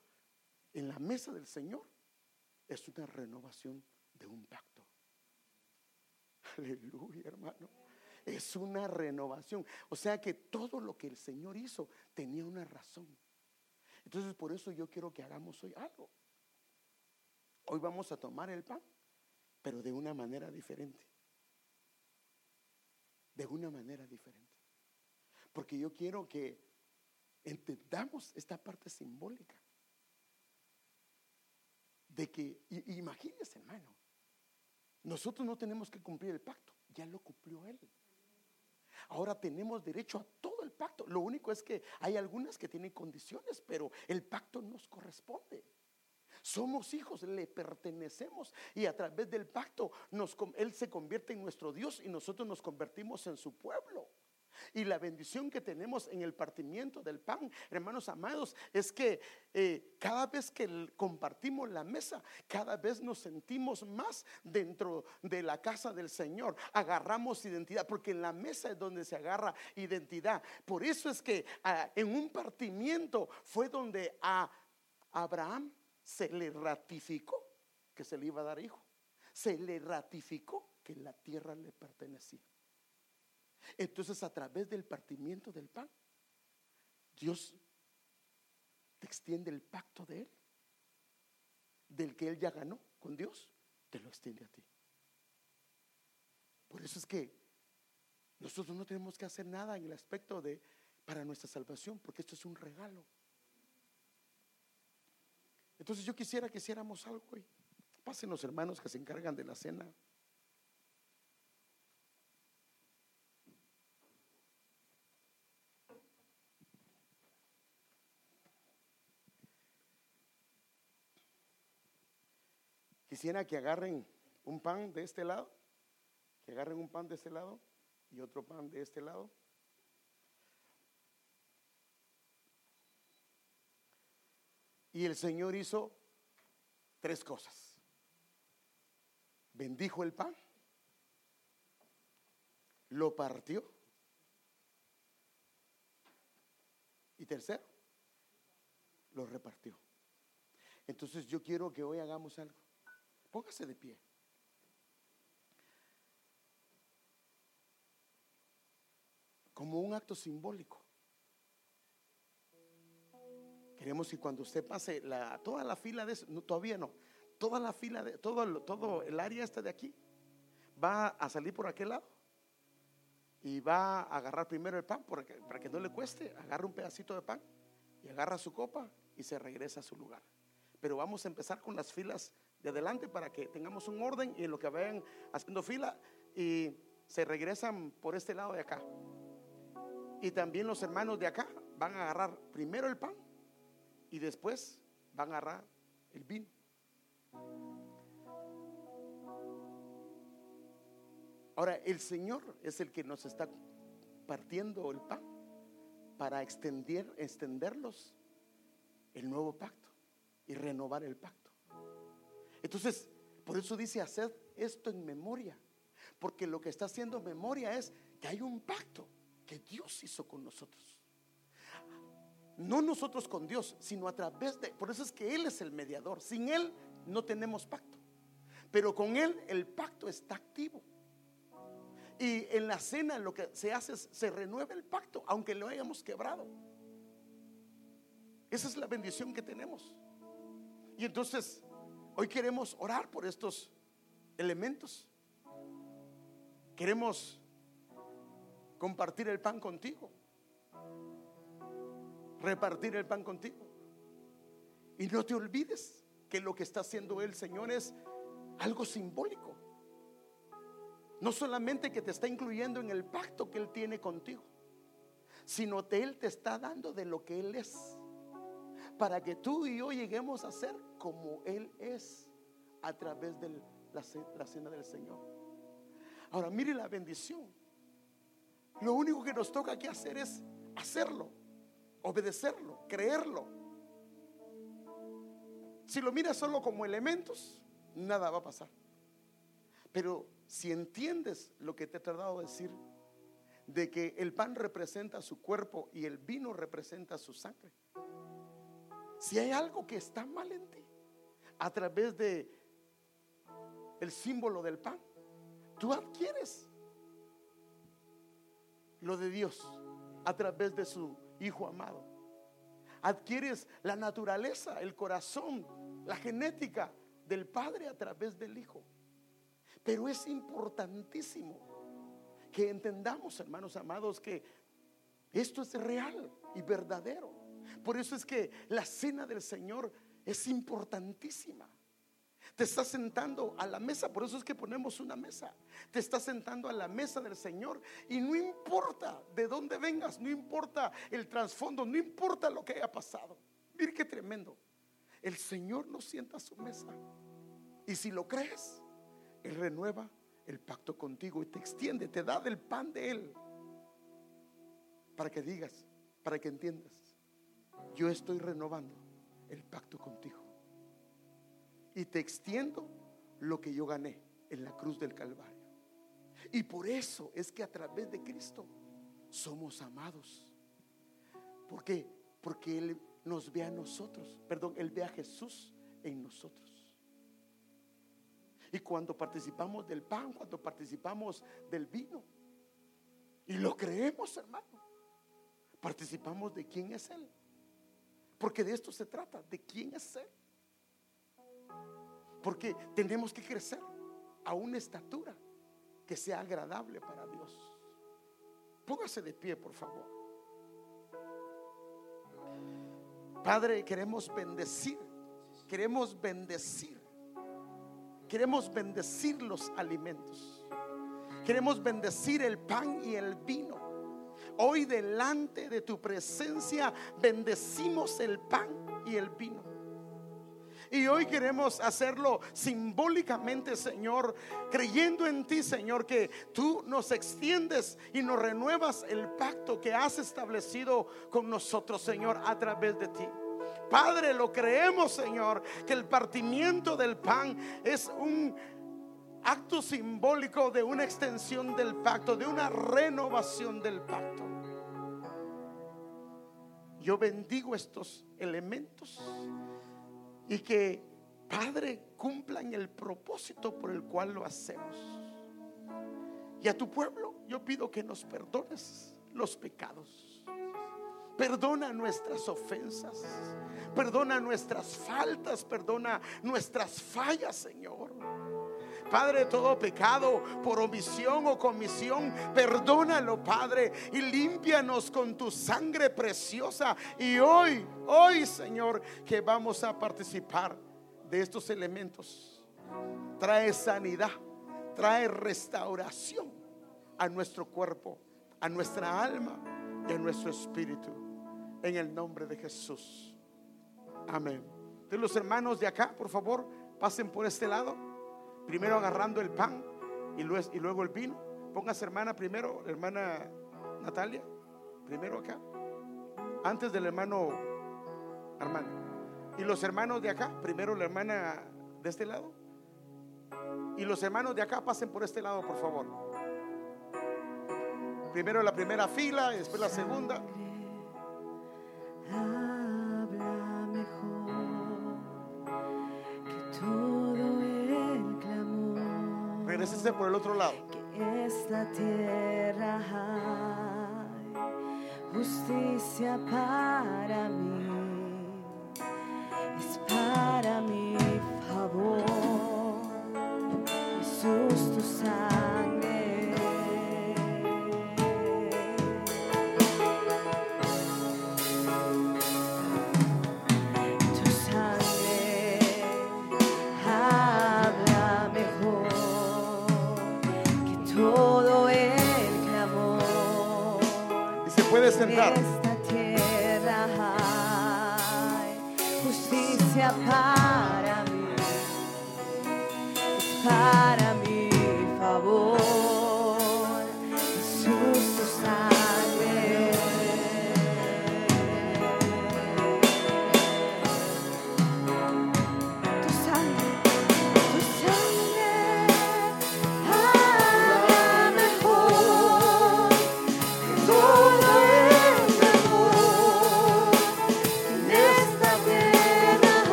Speaker 1: en la mesa del Señor es una renovación de un pacto. Aleluya, hermano. Es una renovación. O sea que todo lo que el Señor hizo tenía una razón. Entonces por eso yo quiero que hagamos hoy algo. Hoy vamos a tomar el pan, pero de una manera diferente. De una manera diferente. Porque yo quiero que entendamos esta parte simbólica. De que, imagínese hermano, nosotros no tenemos que cumplir el pacto, ya lo cumplió Él. Ahora tenemos derecho a todo el pacto. Lo único es que hay algunas que tienen condiciones, pero el pacto nos corresponde. Somos hijos, le pertenecemos y a través del pacto nos, Él se convierte en nuestro Dios y nosotros nos convertimos en su pueblo. Y la bendición que tenemos en el partimiento del pan, hermanos amados, es que eh, cada vez que compartimos la mesa, cada vez nos sentimos más dentro de la casa del Señor. Agarramos identidad, porque en la mesa es donde se agarra identidad. Por eso es que ah, en un partimiento fue donde a Abraham se le ratificó que se le iba a dar hijo. Se le ratificó que la tierra le pertenecía. Entonces a través del partimiento del pan, Dios te extiende el pacto de Él, del que Él ya ganó con Dios, te lo extiende a ti. Por eso es que nosotros no tenemos que hacer nada en el aspecto de para nuestra salvación, porque esto es un regalo. Entonces yo quisiera que hiciéramos algo hoy. Pasen los hermanos que se encargan de la cena. Quisiera que agarren un pan de este lado, que agarren un pan de este lado y otro pan de este lado. Y el Señor hizo tres cosas. Bendijo el pan, lo partió. Y tercero, lo repartió. Entonces yo quiero que hoy hagamos algo. Póngase de pie. Como un acto simbólico. Queremos que cuando usted pase la, toda la fila de eso, no, todavía no, toda la fila de todo, todo el área esta de aquí, va a salir por aquel lado y va a agarrar primero el pan para que, para que no le cueste, agarra un pedacito de pan y agarra su copa y se regresa a su lugar. Pero vamos a empezar con las filas de adelante para que tengamos un orden y en lo que vayan haciendo fila y se regresan por este lado de acá. Y también los hermanos de acá van a agarrar primero el pan y después van a agarrar el vino. Ahora, el Señor es el que nos está partiendo el pan para extender, extenderlos el nuevo pacto y renovar el pacto. Entonces, por eso dice, hacer esto en memoria, porque lo que está haciendo memoria es que hay un pacto que Dios hizo con nosotros no nosotros con Dios, sino a través de, por eso es que Él es el mediador. Sin Él no tenemos pacto, pero con Él el pacto está activo. Y en la cena lo que se hace es, se renueva el pacto, aunque lo hayamos quebrado. Esa es la bendición que tenemos. Y entonces, hoy queremos orar por estos elementos. Queremos compartir el pan contigo repartir el pan contigo. Y no te olvides que lo que está haciendo el Señor es algo simbólico. No solamente que te está incluyendo en el pacto que Él tiene contigo, sino que Él te está dando de lo que Él es. Para que tú y yo lleguemos a ser como Él es a través de la, la cena del Señor. Ahora mire la bendición. Lo único que nos toca que hacer es hacerlo obedecerlo, creerlo. Si lo miras solo como elementos, nada va a pasar. Pero si entiendes lo que te he tratado de decir, de que el pan representa su cuerpo y el vino representa su sangre, si hay algo que está mal en ti, a través de el símbolo del pan, tú adquieres lo de Dios a través de su hijo amado. Adquieres la naturaleza, el corazón, la genética del Padre a través del Hijo. Pero es importantísimo que entendamos, hermanos amados, que esto es real y verdadero. Por eso es que la cena del Señor es importantísima. Te estás sentando a la mesa, por eso es que ponemos una mesa. Te estás sentando a la mesa del Señor y no importa de dónde vengas, no importa el trasfondo, no importa lo que haya pasado. Mire qué tremendo. El Señor nos sienta a su mesa. Y si lo crees, Él renueva el pacto contigo y te extiende, te da del pan de Él. Para que digas, para que entiendas, yo estoy renovando el pacto contigo y te extiendo lo que yo gané en la cruz del Calvario. Y por eso es que a través de Cristo somos amados. ¿Por qué? Porque Él nos ve a nosotros, perdón, Él ve a Jesús en nosotros. Y cuando participamos del pan, cuando participamos del vino, y lo creemos, hermano, participamos de quién es Él. Porque de esto se trata, de quién es Él. Porque tenemos que crecer a una estatura que sea agradable para Dios. Póngase de pie, por favor. Padre, queremos bendecir, queremos bendecir, queremos bendecir los alimentos, queremos bendecir el pan y el vino. Hoy delante de tu presencia bendecimos el pan y el vino. Y hoy queremos hacerlo simbólicamente, Señor, creyendo en ti, Señor, que tú nos extiendes y nos renuevas el pacto que has establecido con nosotros, Señor, a través de ti. Padre, lo creemos, Señor, que el partimiento del pan es un acto simbólico de una extensión del pacto, de una renovación del pacto. Yo bendigo estos elementos y que, Padre, cumplan el propósito por el cual lo hacemos. Y a tu pueblo yo pido que nos perdones los pecados. Perdona nuestras ofensas. Perdona nuestras faltas. Perdona nuestras fallas, Señor. Padre, todo pecado por omisión o comisión, perdónalo, Padre, y límpianos con tu sangre preciosa. Y hoy, hoy, Señor, que vamos a participar de estos elementos, trae sanidad, trae restauración a nuestro cuerpo, a nuestra alma y a nuestro espíritu. En el nombre de Jesús. Amén. De los hermanos de acá, por favor, pasen por este lado. Primero agarrando el pan y luego, el vino. Póngase hermana primero, hermana Natalia, primero acá. Antes del hermano Armando. Y los hermanos de acá, primero la hermana de este lado. Y los hermanos de acá pasen por este lado, por favor. Primero la primera fila después la segunda. Regrésese por el otro lado.
Speaker 3: Que esta tierra hay justicia para mí,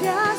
Speaker 3: 자.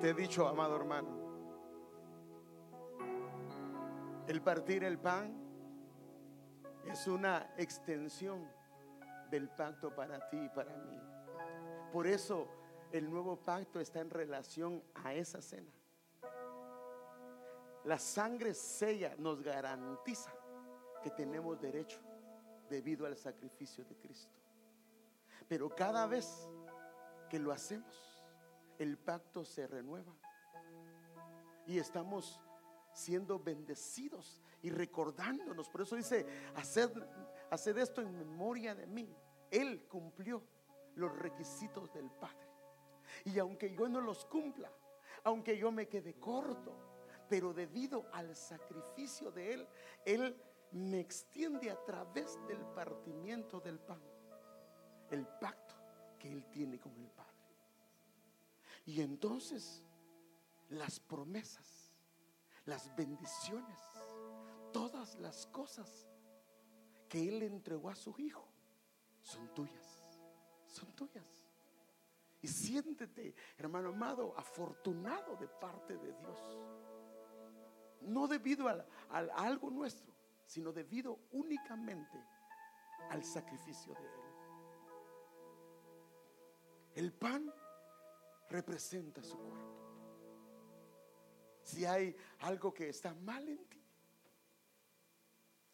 Speaker 1: Te he dicho, amado hermano. El partir el pan es una extensión del pacto para ti y para mí. Por eso el nuevo pacto está en relación a esa cena. La sangre sella nos garantiza que tenemos derecho debido al sacrificio de Cristo. Pero cada vez que lo hacemos, el pacto se renueva. Y estamos siendo bendecidos y recordándonos. Por eso dice, haced, esto en memoria de mí. Él cumplió los requisitos del Padre. Y aunque yo no los cumpla, aunque yo me quede corto, pero debido al sacrificio de Él, Él me extiende a través del partimiento del pan, el pacto que Él tiene con el Padre. Y entonces las promesas, las bendiciones, todas las cosas que Él entregó a su Hijo son tuyas, son tuyas. Y siéntete, hermano amado, afortunado de parte de Dios. No debido a algo nuestro, sino debido únicamente al sacrificio de Él. El pan representa su cuerpo. Si hay algo que está mal en ti,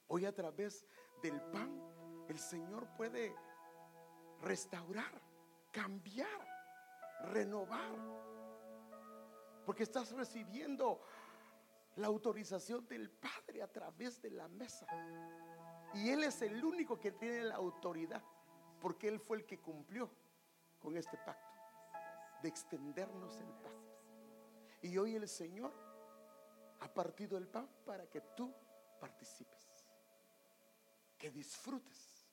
Speaker 1: hoy a través del pan el Señor puede restaurar, cambiar, renovar. Porque estás recibiendo la autorización del Padre a través de la mesa. Y Él es el único que tiene la autoridad, porque Él fue el que cumplió con este pacto, de extendernos el pacto. Y hoy el Señor ha partido el pan para que tú participes, que disfrutes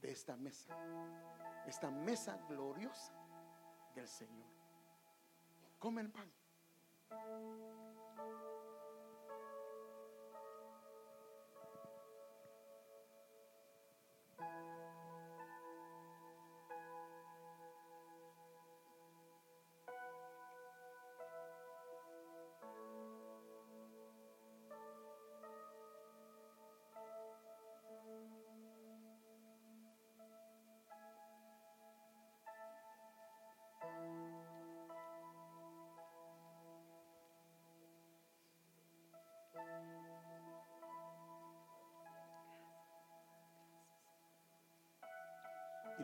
Speaker 1: de esta mesa, esta mesa gloriosa del Señor. Come el pan.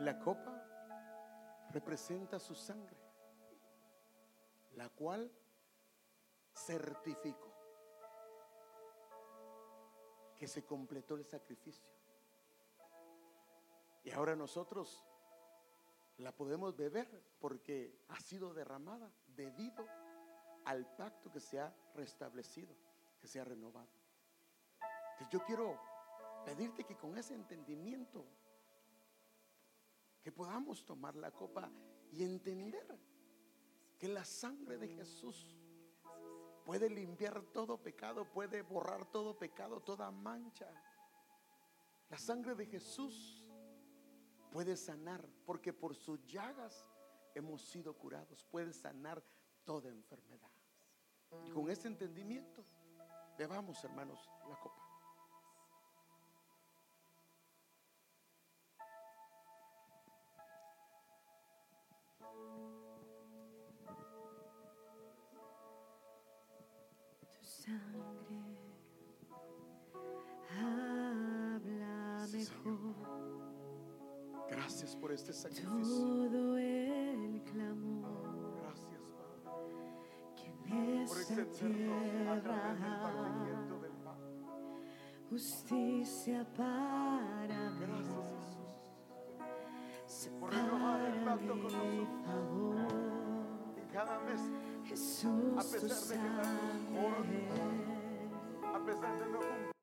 Speaker 1: La copa representa su sangre, la cual certificó que se completó el sacrificio. Y ahora nosotros la podemos beber porque ha sido derramada debido al pacto que se ha restablecido, que se ha renovado. Entonces yo quiero pedirte que con ese entendimiento que podamos tomar la copa y entender que la sangre de Jesús puede limpiar todo pecado, puede borrar todo pecado, toda mancha. La sangre de Jesús puede sanar, porque por sus llagas hemos sido curados, puede sanar toda enfermedad. Y con este entendimiento, bebamos, hermanos, la copa.
Speaker 3: Sangre habla
Speaker 1: Sí,
Speaker 3: mejor.
Speaker 1: Gracias por este sacrificio.
Speaker 3: Todo el clamor
Speaker 1: Gracias, Padre. por extendernos a través del partimiento del
Speaker 3: justicia para mí.
Speaker 1: Gracias, Jesús. por renovar el pacto con nosotros.
Speaker 3: favor.
Speaker 1: Y cada mes,
Speaker 3: Jesús, a
Speaker 1: pesar de que no
Speaker 3: cumplir, a pesar de no cumplir.